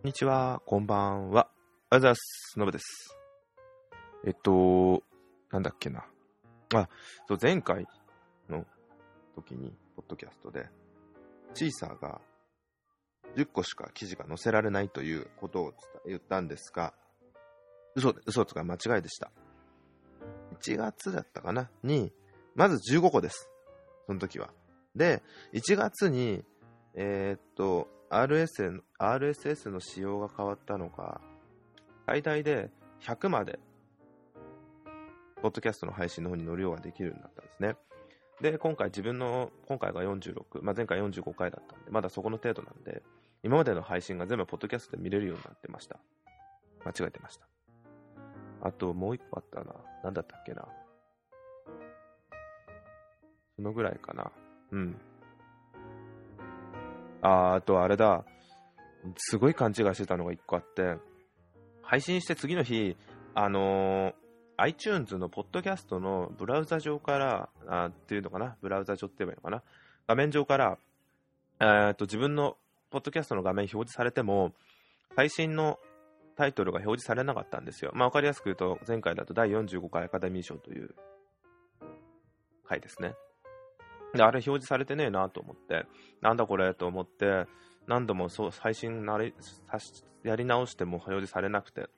こんにちは、こんばんは。おはようございます。のぶです。えっと、なんだっけな。あ、そう、前回の時に、ポッドキャストで、シーサーが10個しか記事が載せられないということを言ったんですが、嘘、嘘とか間違いでした。1月だったかな？に、まず15個です。その時は。で、1月に、えーっと、RSS の RSS の仕様が変わったのか、最大で100まで、ポッドキャストの配信の方に乗るようができるようになったんですね。で、今回自分の、今回が46、まあ、前回45回だったんで、まだそこの程度なんで、今までの配信が全部ポッドキャストで見れるようになってました。間違えてました。あともう一個あったな。なんだったっけな。そのぐらいかな。うん。ああとあれだ。すごい勘違いしてたのが一個あって、配信して次の日、あのー iTunes のポッドキャストのブラウザ上から、あっていうのかな、ブラウザ上って言えばいいのかな、画面上から、えっと自分のポッドキャストの画面表示されても、配信のタイトルが表示されなかったんですよ。まあ、わかりやすく言うと、前回だと第45回アカデミー賞という回ですね。で、あれ表示されてねえなと思って、なんだこれと思って、何度もそう配信なりやり直しても表示されなくて、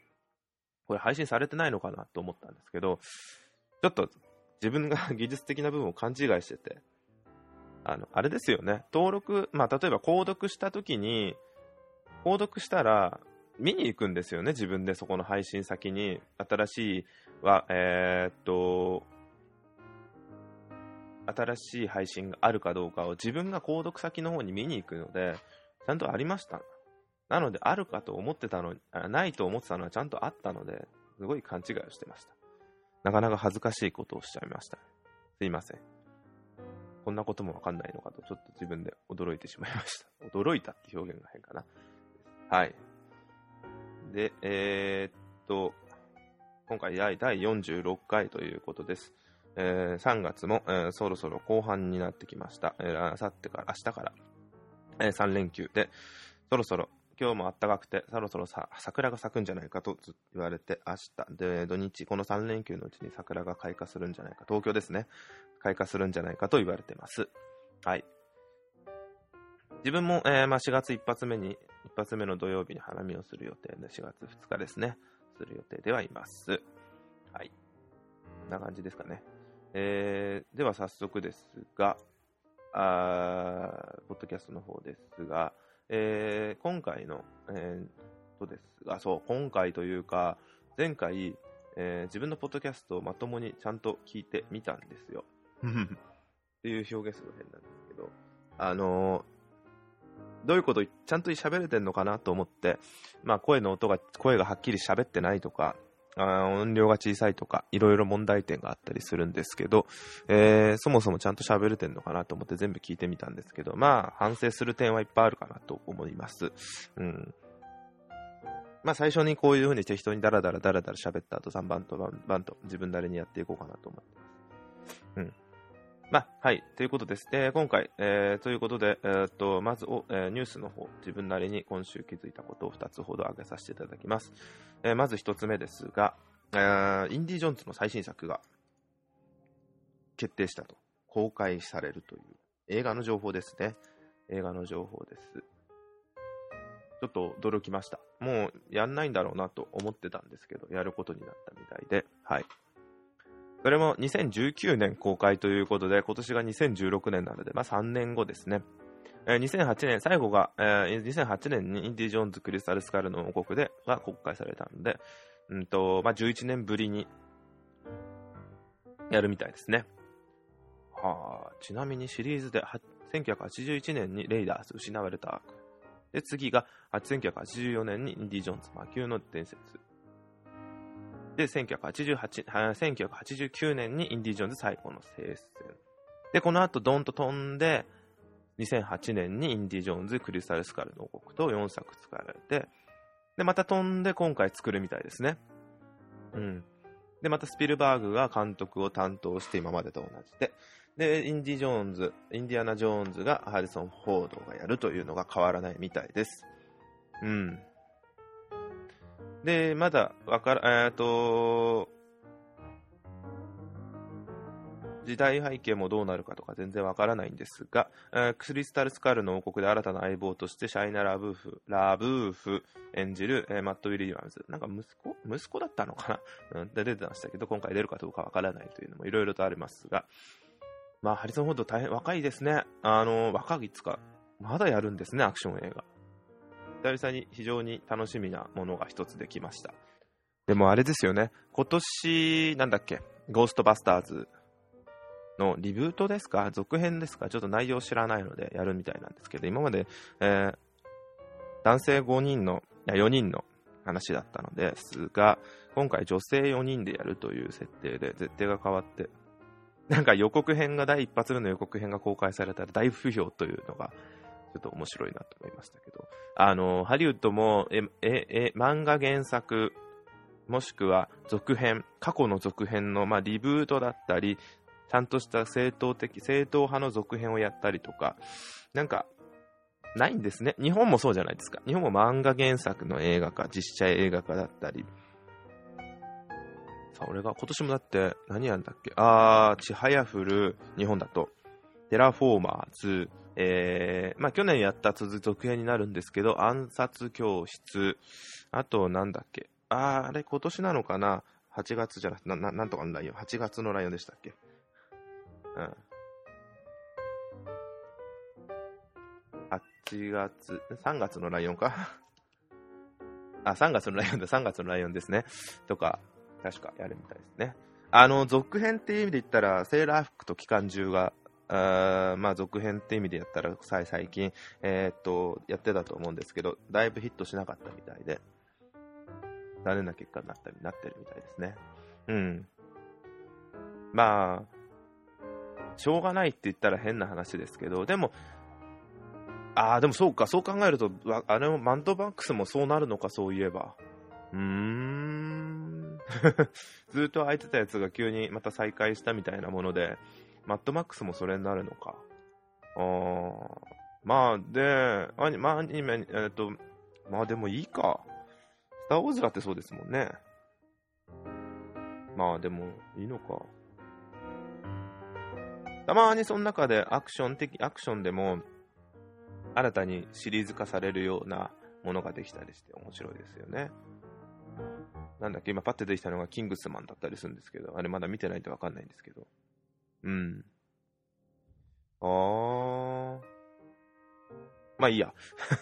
これ配信されてないのかなと思ったんですけど、ちょっと自分が 技術的な部分を勘違いしてて、あの、あれですよね、登録、まあ、例えば購読したときに、購読したら、見に行くんですよね、自分でそこの配信先に、新しいは、えーっと、新しい配信があるかどうかを自分が購読先の方に見に行くので、ちゃんとありました。なので、あるかと思ってたのに、ないと思ってたのはちゃんとあったので、すごい勘違いをしてました。なかなか恥ずかしいことをしちゃいました。すいません。こんなこともわかんないのかと、ちょっと自分で驚いてしまいました。驚いたって表現が変かな。はい。で、えーっと、今回第46回ということです。えー3月も、えーそろそろ後半になってきました。えー、あさってから、明日から、え3連休で、そろそろ、今日も暖かくて、そろそろさ桜が咲くんじゃないかと言われて、明日、で、土日、この3連休のうちに桜が開花するんじゃないか、東京ですね、開花するんじゃないかと言われてます。はい。自分も、えーまあ、4月一発目に、一発目の土曜日に花見をする予定で、4月2日ですね、する予定ではいます。はい。こんな感じですかね。えーでは早速ですが、あポッドキャストの方ですが、えー今回の、えーとですが、そう、今回というか、前回、えー自分のポッドキャストをまともにちゃんと聞いてみたんですよ。っていう表現するの変なんですけど、あのーどういうことちゃんと喋れてんのかなと思って、まあ声の音が、声がはっきり喋ってないとか、あ音量が小さいとか、いろいろ問題点があったりするんですけど、えーそもそもちゃんと喋れてんのかなと思って全部聞いてみたんですけど、まあ反省する点はいっぱいあるかなと思います。うん。まあ最初にこういうふうに適当にダラダラダラダラ喋った後3番とバンバンと自分なりにやっていこうかなと思ってます。うん。まあ、はい。ということです。で、今回、えーということで、えーっと、まずお、えーニュースの方、自分なりに今週気づいたことを2つほど挙げさせていただきます。えーまず1つ目ですが、えーインディ・ジョーンズの最新作が決定したと、公開されるという映画の情報ですね。映画の情報です。ちょっと驚きました。もうやんないんだろうなと思ってたんですけど、やることになったみたいで、はい。それも2019年公開ということで、今年が2016年なので、まあ3年後ですね。えー2008年、最後が、えー2008年にインディ・ジョーンズ・クリスタル・スカルの王国でが公開されたので、うんとまあ、11年ぶりにやるみたいですね。はあ、ちなみにシリーズで1981年にレイダース失われたアーク。で、次が1984年にインディ・ジョーンズ魔球の伝説。で、1988 1989年にインディ・ジョーンズ最後の聖戦。で、この後ドンと飛んで、2008年にインディ・ジョーンズ、クリスタル・スカルの王国と4作作られて、で、また飛んで今回作るみたいですね。うん。で、またスピルバーグが監督を担当して今までと同じで、で、インディ・ジョーンズ、インディアナ・ジョーンズがハリソン・フォードがやるというのが変わらないみたいです。うん。で、まだわから、えっ、と、時代背景もどうなるかとか全然わからないんですが、えークリスタルスカルの王国で新たな相棒としてシャイナ・ラブーフ、ラブーフ演じる、えーマット・ウィリアムズ。なんか息子？息子だったのかな、うん、で出てましたけど、今回出るかどうかわからないというのもいろいろとありますが、まあ、ハリソン・フォード大変若いですね。あの、若いつか、まだやるんですね、アクション映画。久々に非常に楽しみなものが一つできました。でもあれですよね、今年、なんだっけ、ゴーストバスターズのリブートですか？続編ですか？ちょっと内容知らないのでやるみたいなんですけど、今まで、えー男性5人の、いや4人の話だったのですが、今回女性4人でやるという設定で、設定が変わって、なんか予告編が第一発目の予告編が公開されたら大不評というのが、ちょっと面白いなと思いましたけど、あの、ハリウッドも、え、え、え、漫画原作、もしくは続編、過去の続編の、まあ、リブートだったり、ちゃんとした正統的、正統派の続編をやったりとか、なんか、ないんですね。日本もそうじゃないですか。日本も漫画原作の映画化、実写映画化だったり。さあ、俺が今年もだって、何やんだっけ？あー、ちはやふる、日本だと、テラフォーマーズ、えー、まあ去年やった続続編になるんですけど、暗殺教室、あとなんだっけあ、あれ今年なのかな ?8 月じゃなくて、なんとかのライオン、8月のライオンでしたっけうん。8月、3月のライオンか あ、3月のライオンだ、3月のライオンですね。とか、確かやるみたいですね。あの、続編っていう意味で言ったら、セーラー服と機関銃が、あまあ、続編って意味でやったら、最近、えーっと、やってたと思うんですけど、だいぶヒットしなかったみたいで、残念な結果になった、なってるみたいですね。うん。まあ、しょうがないって言ったら変な話ですけど、でも、ああ、でもそうか、そう考えると、あれもマントバックスもそうなるのか、そういえば。うーん。ずっと空いてたやつが急にまた再開したみたいなもので、マットマックスもそれになるのか。あーまあ、で、アニまあ、アニメ、えっ、と、まあでもいいか。スター・ウォーズだってそうですもんね。まあでも、いいのか。たまにその中でアクション的、アクションでも、新たにシリーズ化されるようなものができたりして面白いですよね。なんだっけ、今パッて出てきたのがキングスマンだったりするんですけど、あれまだ見てないとわかんないんですけど。うん。あー。まあいいや。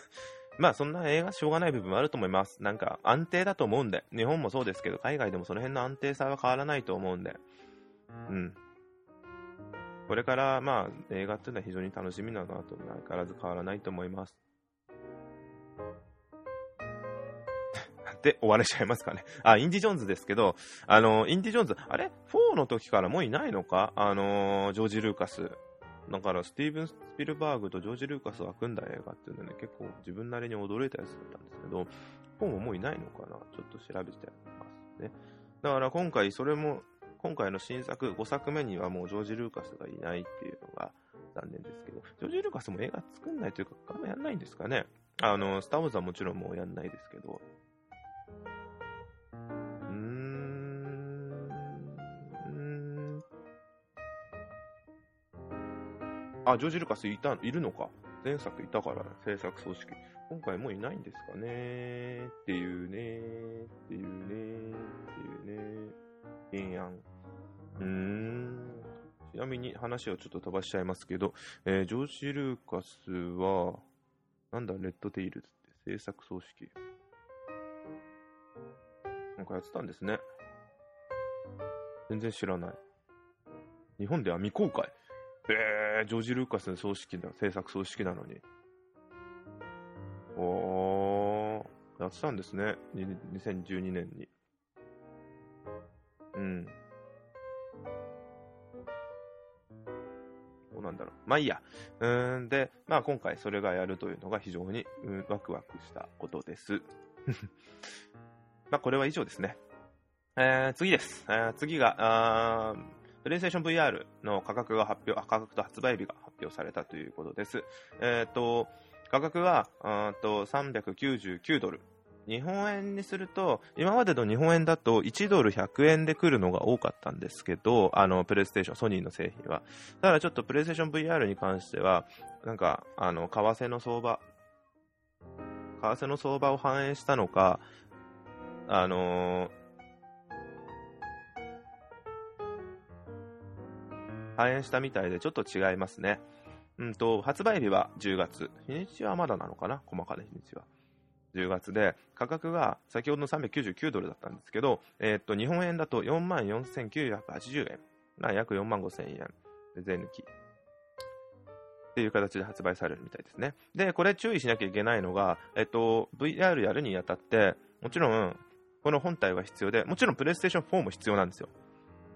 まあそんな映画しょうがない部分もあると思います。なんか安定だと思うんで、日本もそうですけど、海外でもその辺の安定さは変わらないと思うんで、うん。これからまあ映画っていうのは非常に楽しみなのだなと、相変わらず変わらないと思います。で終われちゃいますかね。あ、インディ・ジョーンズですけど、あの、インディ・ジョーンズ、あれ ?4 の時からもういないのか？あの、ジョージ・ルーカス。だから、スティーブン・スピルバーグとジョージ・ルーカスが組んだ映画っていうのはね、結構自分なりに驚いたやつだったんですけど、4ももういないのかな？ちょっと調べてますね。だから今回、それも、今回の新作、5作目にはもうジョージ・ルーカスがいないっていうのが残念ですけど、ジョージ・ルーカスも映画作んないというか、あんまやんないんですかね？あの、スター・ウォーズはもちろんもうやんないですけど、あ、ジョージ・ルカスいたいるのか。前作いたから、制作組織。今回もういないんですかねっていうねっていうねっていうね原案。うーん。ちなみに話をちょっと飛ばしちゃいますけど、えージョージ・ルーカスは、なんだ、レッドテイルズって制作組織。なんかやってたんですね。全然知らない。日本では未公開。えー、ジョージ・ルーカスの葬式だ、制作葬式なのに。おー、やってたんですね。2012年に。うん。どうなんだろう。まあいいや。うーん、で、まあ今回それがやるというのが非常に、うん、ワクワクしたことです。まあこれは以上ですね。えー、次です。えー、次が、あープレイステーション VR の価格が発表、あ価格と発売日が発表されたということです。えっ、と、価格は、と399ドル日本円にすると、今までの日本円だと1ドル100円で来るのが多かったんですけど、あの、プレイステーション、ソニーの製品は。ただちょっとプレイステーション VR に関しては、なんか、あの、為替の相場、為替の相場を反映したのか、あのー反映したみたいでちょっと違いますね。うんと、発売日は10月。日にちはまだなのかな？細かな日にちは。10月で、価格が先ほどの399ドルだったんですけど、えー、っと、日本円だと4万4980円。な約4万5000円で税抜き。っていう形で発売されるみたいですね。で、これ注意しなきゃいけないのが、えっと、VR やるにあたって、もちろん、この本体は必要で、もちろんプレイステーション4も必要なんですよ。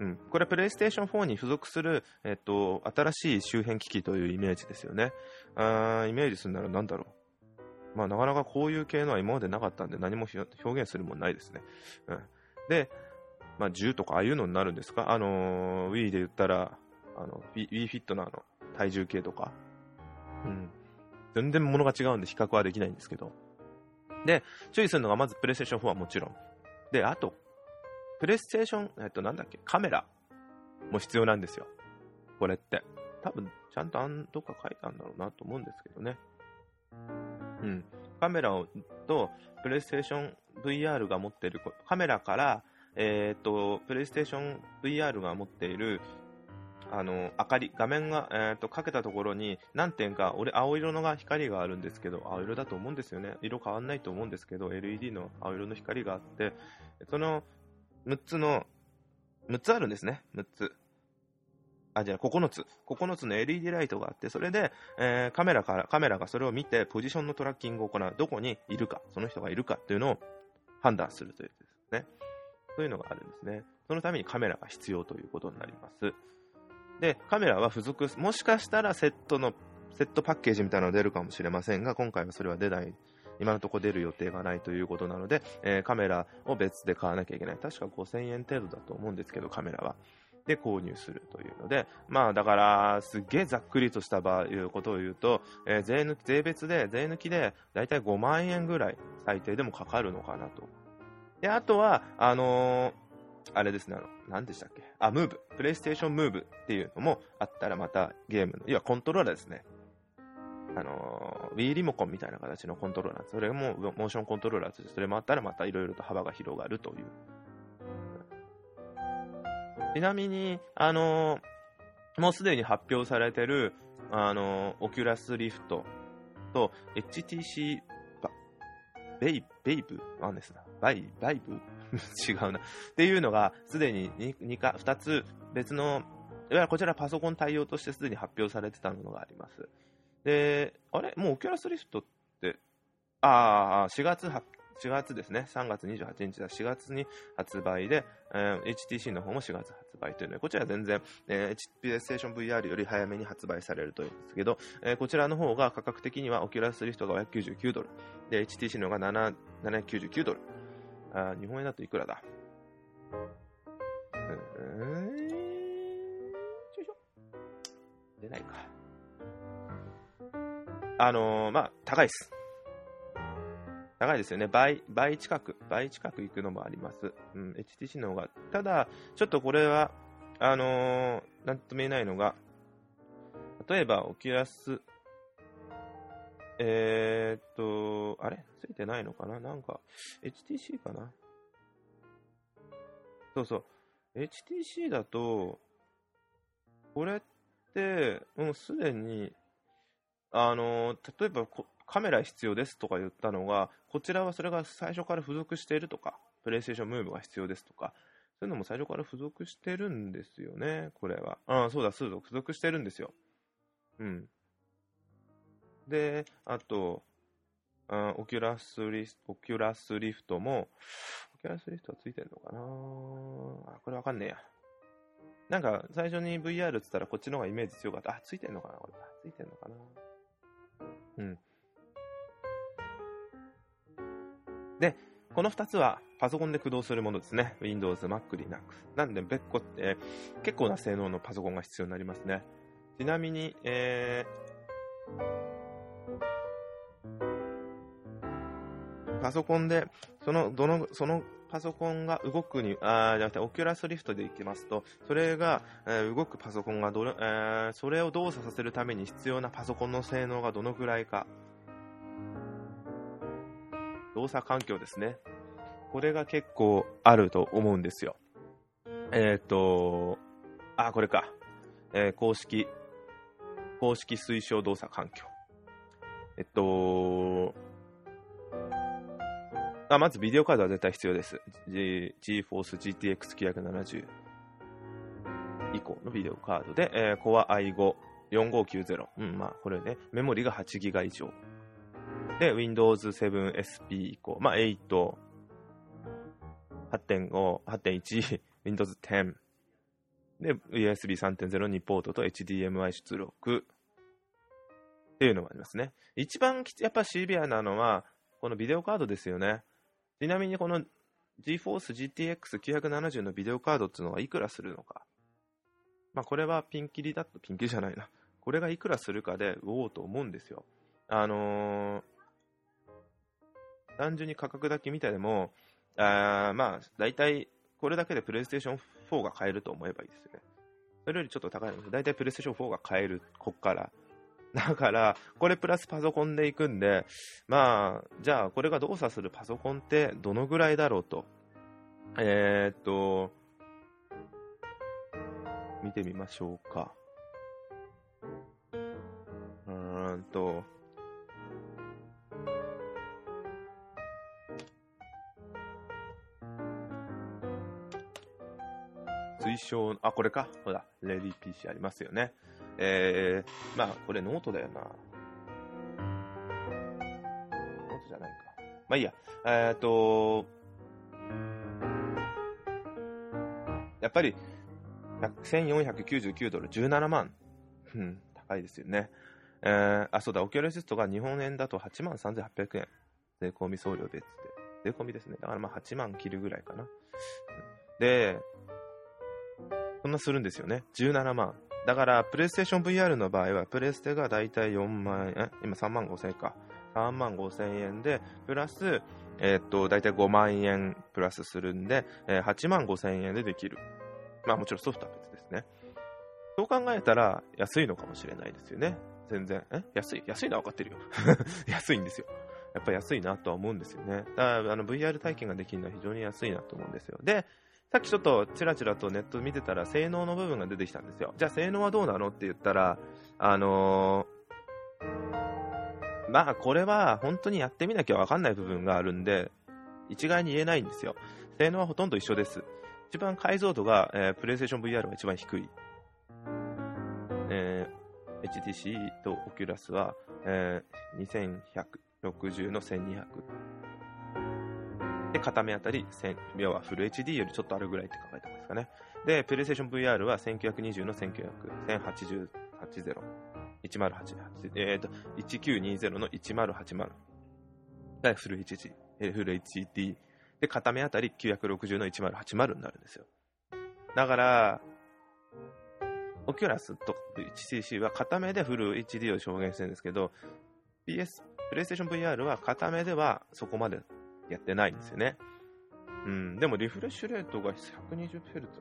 うん、これ、プレイステーション4に付属する、えっと、新しい周辺機器というイメージですよね。あイメージするなら何だろう。まあ、なかなかこういう系のは今までなかったんで、何も表現するもんないですね。うん、で、まあ、銃とかああいうのになるんですか？あのー、Wii で言ったら、あの、Wii フィットのあの、体重計とか。うん。全然物が違うんで比較はできないんですけど。で、注意するのがまずプレイステーション4はもちろん。で、あと、プレイステーション、えっと、なんだっけ、カメラも必要なんですよ。これって。多分、ちゃんとあんどっか書いたんだろうなと思うんですけどね。うん。カメラをと、プレイステーション VR が持っている、カメラから、えっ、と、プレイステーション VR が持っている、あの、明かり、画面が、えっ、と、かけたところに何点か、俺、青色のが光があるんですけど、青色だと思うんですよね。色変わんないと思うんですけど、LED の青色の光があって、その6つの、6つあるんですね、6つ。あ、じゃあ9つ。9つの LED ライトがあって、それで、えー、カメラから、カメラがそれを見て、ポジションのトラッキングを行う。どこにいるか、その人がいるかっていうのを判断するというですね。そういうのがあるんですね。そのためにカメラが必要ということになります。で、カメラは付属、もしかしたらセットの、セットパッケージみたいなのが出るかもしれませんが、今回はそれは出ない今のところ出る予定がないということなので、えー、カメラを別で買わなきゃいけない。確か5000円程度だと思うんですけど、カメラは。で購入するというので、まあだから、すっげえざっくりとした場合、いうことを言うと、えー、税抜き、税別で、税抜きで、だいたい5万円ぐらい、最低でもかかるのかなと。で、あとは、あのー、あれですね、あの、何でしたっけ？あ、ムーブ。プレイステーションムーブっていうのもあったらまたゲームの、いや、コントローラーですね。あの、Wii リモコンみたいな形のコントローラー、それもモーションコントローラーとして、それもあったらまたいろいろと幅が広がるという。ちなみに、あの、もうすでに発表されてる、あの、 Oculus Rift と HTC ベイ、ベイブ？なんですな。バイ、バイブ？違うな。っていうのが、すでに 2, 2か、2つ別の、いわゆるこちらパソコン対応としてすでに発表されてたものがあります。で、あれ？もう Oculus Rift って、ああ、4月4月ですね。3月28日だ。4月に発売で、えー、HTC の方も4月発売というので、こちらは全然、えー、プレイステーション VR より早めに発売されるというんですけど、えー、こちらの方が価格的には Oculus Rift が599ドル。で、HTC の方が7 799ドル。あ日本円だといくらだ？うん、よいしょ。出ないか。あのー、まあ、高いです。高いですよね。倍、倍近く、倍近く行くのもあります。うん、HTC の方が。ただ、ちょっとこれは、あのー、なんとも言えないのが、例えば、オキュラス、えー、っと、あれ？ついてないのかな？なんか、HTC かな？そうそう。HTC だと、これって、もうすでに、あの例えばカメラ必要ですとか言ったのが、こちらはそれが最初から付属しているとか、プレイステーションムーブが必要ですとか、そういうのも最初から付属してるんですよね、これは。ああ、そうだ、そうだ、付属してるんですよ。うん。で、あと、あオキュラスリ、オキュラスリフトも、オキュラスリフトはついてるのかな？あ、これわかんねえや。なんか、最初に VR って言ったらこっちの方がイメージ強かった。あ、ついてんのかなこれ。ついてんのかな？うん。で、この2つはパソコンで駆動するものですね。Windows、Mac、Linux。なんで別個って結構な性能のパソコンが必要になりますね。ちなみに、えー、パソコンで、その、どの、そのパソコンが動くに、あじゃなくて、オキュラスリフトでいきますと、それが、えー、動くパソコンがどれ、えー、それを動作させるために必要なパソコンの性能がどのくらいか。動作環境ですね。これが結構あると思うんですよ。えっ、と、あ、これか。えー、公式、公式推奨動作環境。えっと、あまずビデオカードは絶対必要です。G、GForce GTX 970以降のビデオカードで、えー、Core i5、4590。うん、まあ、これね、メモリが 8GB 以上。で、Windows 7 SP 以降、まあ、8、8.5、8.1、Windows 10。で、USB 3.0にポートと HDMI 出力。っていうのがありますね。一番やっぱシビアなのは、このビデオカードですよね。ちなみにこの GForce GTX 970のビデオカードっていうのはいくらするのか？まあこれはピンキリだと、ピンキリじゃないな。これがいくらするかで、うおうと思うんですよ。あのー、単純に価格だけ見てでも、あまあ、大体、これだけで PlayStation 4が買えると思えばいいですよね。それよりちょっと高いので、大体 PlayStation 4が買える、こっから。だから、これプラスパソコンでいくんで、まあ、じゃあ、これが動作するパソコンってどのぐらいだろうと。えー、っと、見てみましょうか。うーんと、推奨、あ、これか。ほら、 Ready PC ありますよね。えー、まあ、これノートだよな。ノートじゃないか。まあいいや。え、っと、やっぱり、1499ドル、17万。うん、高いですよね。えー、あ、そうだ、オキュラスリフトが日本円だと8万3800円。税込み送料別で。税込みですね。だからまあ8万切るぐらいかな。で、そんなするんですよね。17万。だから、プレイステーション VR の場合は、プレステがだいたい4万円、今3万5千円か。3万5千円で、プラス、えー、っと、だいたい5万円プラスするんで、えー、8万5千円でできる。まあもちろんソフトは別ですね。そう考えたら、安いのかもしれないですよね。全然。え？安い安いのは分かってるよ。安いんですよ。やっぱ安いなとは思うんですよね。だから、VR 体験ができるのは非常に安いなと思うんですよ。で、さっきちょっとちらちらとネット見てたら性能の部分が出てきたんですよ。じゃあ性能はどうなのって言ったら、あのー、まあこれは本当にやってみなきゃわかんない部分があるんで、一概に言えないんですよ。性能はほとんど一緒です。一番解像度が、えー、プレイステーション VR が一番低い。えー、HTC と Oculus は、えー、2160の1200。で、片目あたり、要はフル HD よりちょっとあるぐらいって考えてますかね。で、プレイステーション VR は1920の1900、1080、1088、えっ、ー、と、1920の1080。がフル HD、フル HD。で、片目あたり960の1080になるんですよ。だから、オキュラスと HCC は片目でフル HD を表現してるんですけど、PS、プレイステーション VR は片目ではそこまでやってないんですよね。うん、でもリフレッシュレートが120ヘルツ。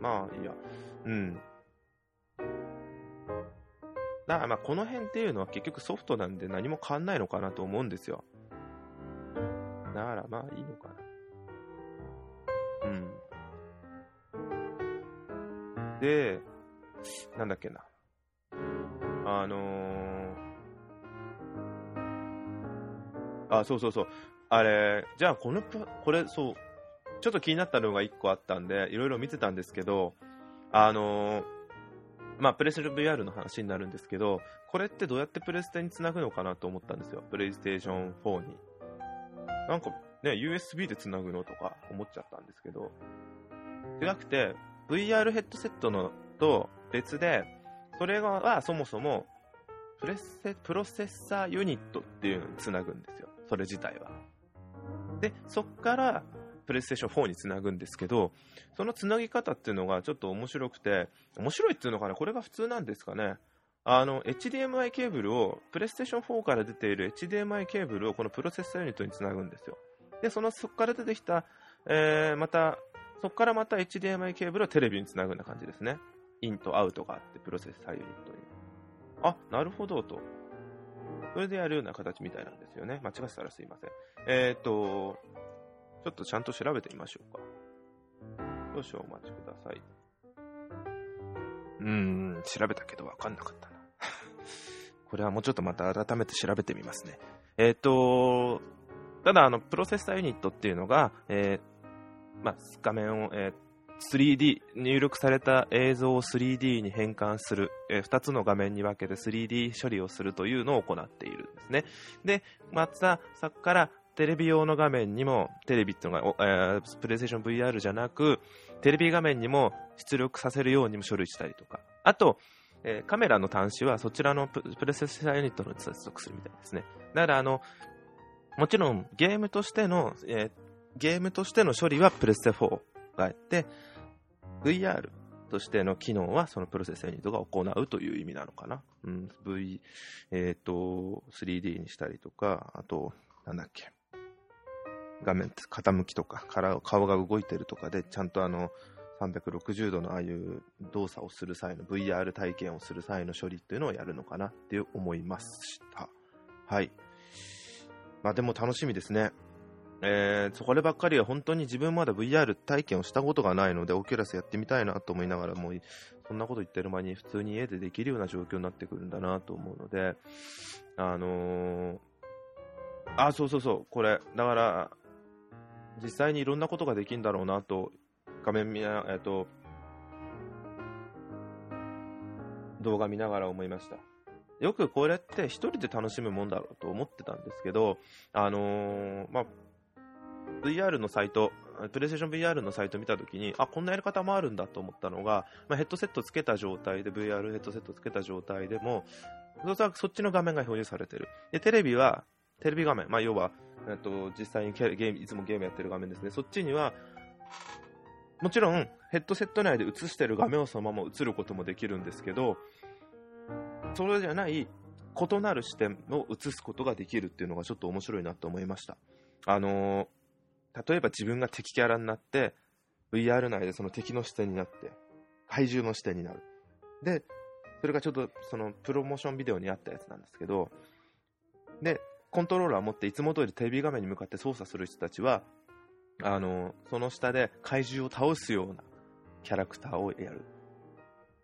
まあいいや。うん。だからまあこの辺っていうのは結局ソフトなんで何も変わんないのかなと思うんですよ。だからまあいいのかな。うん。で、なんだっけな。あのー、あ、そうそうそう。あれ、じゃあこの、これ、そう、ちょっと気になったのが1個あったんで、いろいろ見てたんですけど、あのー、まあ、プレステ VR の話になるんですけど、これってどうやってプレステにつなぐのかなと思ったんですよ。プレイステーション4に。なんかね、USB でつなぐのとか思っちゃったんですけど、違くて、VR ヘッドセットのと別で、それはそもそもプレセプロセッサーユニットっていうのにつなぐんですよ。それ自体は。で、そっから、プレイステーション4につなぐんですけど、そのつなぎ方っていうのがちょっと面白くて、面白いっていうのかなこれが普通なんですかねあの、HDMI ケーブルを、プレイステーション4から出ている HDMI ケーブルをこのプロセッサーユニットにつなぐんですよ。で、その、そこから出てきた、えー、また、そこからまた HDMI ケーブルをテレビにつなぐような感じですね。インとアウトがあって、プロセッサーユニットに。あ、なるほどと。それでやるような形みたいなんですよね。間違ってたらすいません。えっ、と、ちょっとちゃんと調べてみましょうか。少々お待ちください。うーん、調べたけどわかんなかったな。これはもうちょっとまた改めて調べてみますね。えっ、と、ただ、あの、プロセッサーユニットっていうのが、えー、まあ、画面を、えー 3D、入力された映像を 3D に変換する、えー、2つの画面に分けて 3D 処理をするというのを行っているんですね。で、また、さっからテレビ用の画面にも、テレビっていうのが、えー、プレイステーション VR じゃなく、テレビ画面にも出力させるようにも処理したりとか、あと、えー、カメラの端子はそちらのプレセッサーユニットの接続するみたいですね。だから、あの、もちろんゲームとしての、えー、ゲームとしての処理はプレステ4があって、VR としての機能はそのプロセッサーユニットが行うという意味なのかな。うん、V、えっ、ー、と、3D にしたりとか、あと、なんだっけ。画面傾きとか、顔が動いてるとかで、ちゃんとあの、360度のああいう動作をする際の VR 体験をする際の処理っていうのをやるのかなって思いました。はい。まあでも楽しみですね。えー、そこでばっかりは本当に自分まだ VR 体験をしたことがないので、オキュラスやってみたいなと思いながら、もうそんなこと言ってる間に普通に家でできるような状況になってくるんだなと思うので、あのー、あ、そうそうそう、これ、だから、実際にいろんなことができるんだろうなと、画面見な、えっ、と、動画見ながら思いました。よくこれって一人で楽しむもんだろうと思ってたんですけど、あのー、まあ、VR のサイト、プレイステーション VR のサイト見たときに、あ、こんなやり方もあるんだと思ったのが、まあ、ヘッドセットつけた状態で、VR ヘッドセットつけた状態でも、そっちの画面が表示されてる。で、テレビは、テレビ画面、まあ、要は、えっと、実際にゲーム、いつもゲームやってる画面ですね。そっちには、もちろん、ヘッドセット内で映してる画面をそのまま映ることもできるんですけど、それじゃない、異なる視点を映すことができるっていうのがちょっと面白いなと思いました。あのー例えば自分が敵キャラになって、VR 内でその敵の視点になって、怪獣の視点になる。で、それがちょっとそのプロモーションビデオにあったやつなんですけど、で、コントローラー持っていつも通りテレビ画面に向かって操作する人たちは、あの、その下で怪獣を倒すようなキャラクターをやる。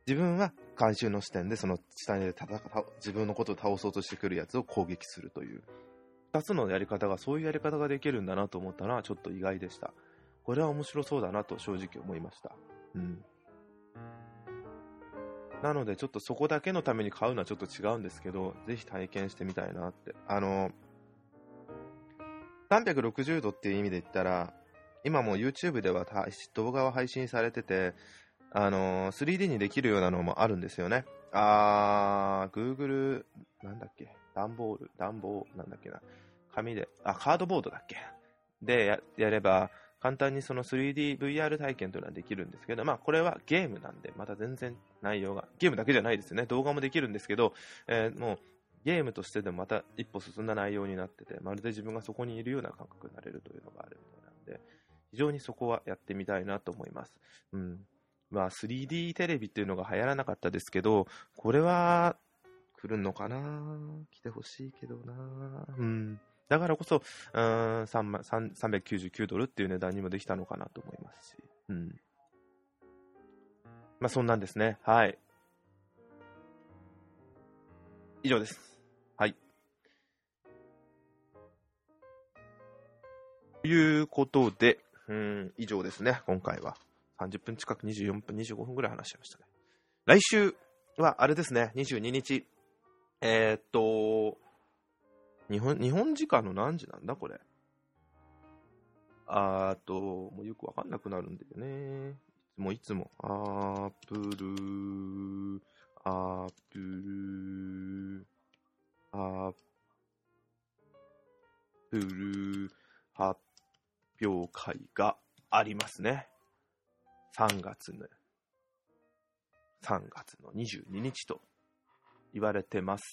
自分は怪獣の視点でその下で戦う自分のことを倒そうとしてくるやつを攻撃するという。2つのやり方がそういうやり方ができるんだなと思ったのはちょっと意外でした。これは面白そうだなと正直思いました。うん。なのでちょっとそこだけのために買うのはちょっと違うんですけど、ぜひ体験してみたいなって。あの、360度っていう意味で言ったら、今も YouTube では動画は配信されてて、あの 3D にできるようなのもあるんですよね。あー、Google、なんだっけ、段ボール、段ボー、なんだっけな？紙で、あ、カードボードだっけ？でやれば、簡単にその 3DVR 体験というのはできるんですけど、まあこれはゲームなんで、また全然内容が、ゲームだけじゃないですよね。動画もできるんですけど、えー、もうゲームとしてでもまた一歩進んだ内容になってて、まるで自分がそこにいるような感覚になれるというのがあるみたいなんで、非常にそこはやってみたいなと思います。うん。まあ 3D テレビっていうのが流行らなかったですけど、これは来るのかな？来てほしいけどなうん。だからこそ、うん、399ドルっていう値段にもできたのかなと思いますし。うん。まあ、そんなんですね。はい。以上です。はい。ということで、うん、以上ですね、今回は。30分近く24分、25分ぐらい話しましたね。来週は、あれですね、22日。えー、っと、日本、日本時間の何時なんだこれ？あーと、もうよくわかんなくなるんだよね。いつもいつも。アープル、アープル、アープル発表会がありますね。3月の、3月の22日と言われてます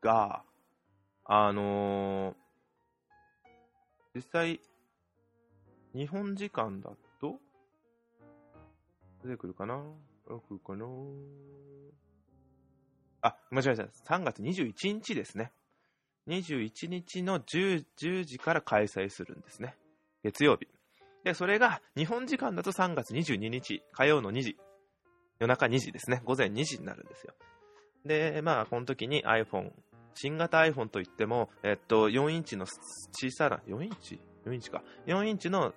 が、あのー実際、日本時間だと、出てくるかな？出てくるかな？あ、間違えました。3月21日ですね。21日の 10, 10時から開催するんですね。月曜日。で、それが日本時間だと3月22日、火曜の2時。夜中2時ですね。午前2時になるんですよ。で、まあ、この時に iPhone、新型 iPhone といっても、えっと、4インチの小さな、4インチ ?4 インチか。4インチの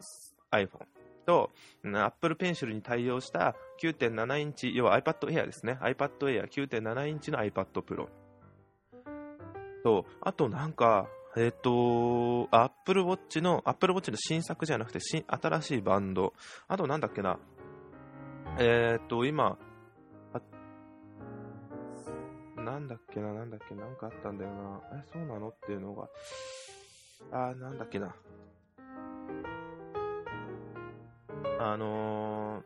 iPhone と、Apple Pencil に対応した9.7インチ、要は iPad Air ですね。iPad Air 9.7インチの iPad Pro。と、あとなんか、えっ、と、Apple Watch の、Apple Watch の新作じゃなくて、新、新しいバンド。あとなんだっけな。えっ、と、今、なんだっけな、なんだっけ、なんかあったんだよな。え、そうなの？っていうのが。あー、なんだっけな。あのー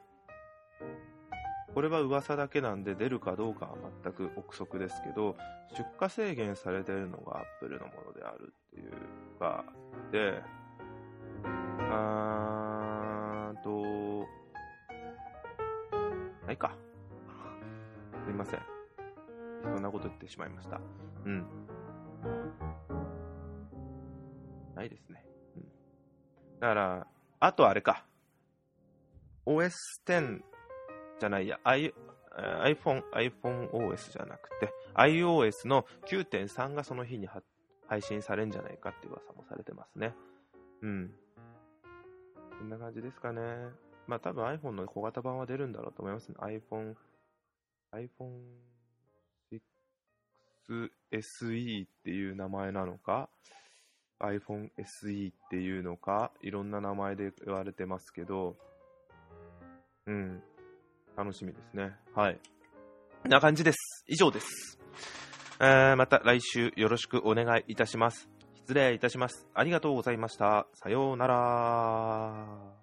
これは噂だけなんで出るかどうかは全く憶測ですけど、出荷制限されてるのが Apple のものであるっていうか、で、あーと、ないか。すいません。そんなこと言ってしまいました。うん。ないですね。うん。だから、あとあれか。OS10 じゃないや、I、iPhone、iPhone OS じゃなくて、iOS の9.3がその日に配信されるんじゃないかっていう噂もされてますね。うん。こんな感じですかね。まあ多分 iPhone の小型版は出るんだろうと思いますね。iPhone、iPhone SE っていう名前なのか、iPhone SE っていうのか、いろんな名前で言われてますけど、うん。楽しみですね。はい。こんな感じです。以上です。えーまた来週よろしくお願いいたします。失礼いたします。ありがとうございました。さようなら。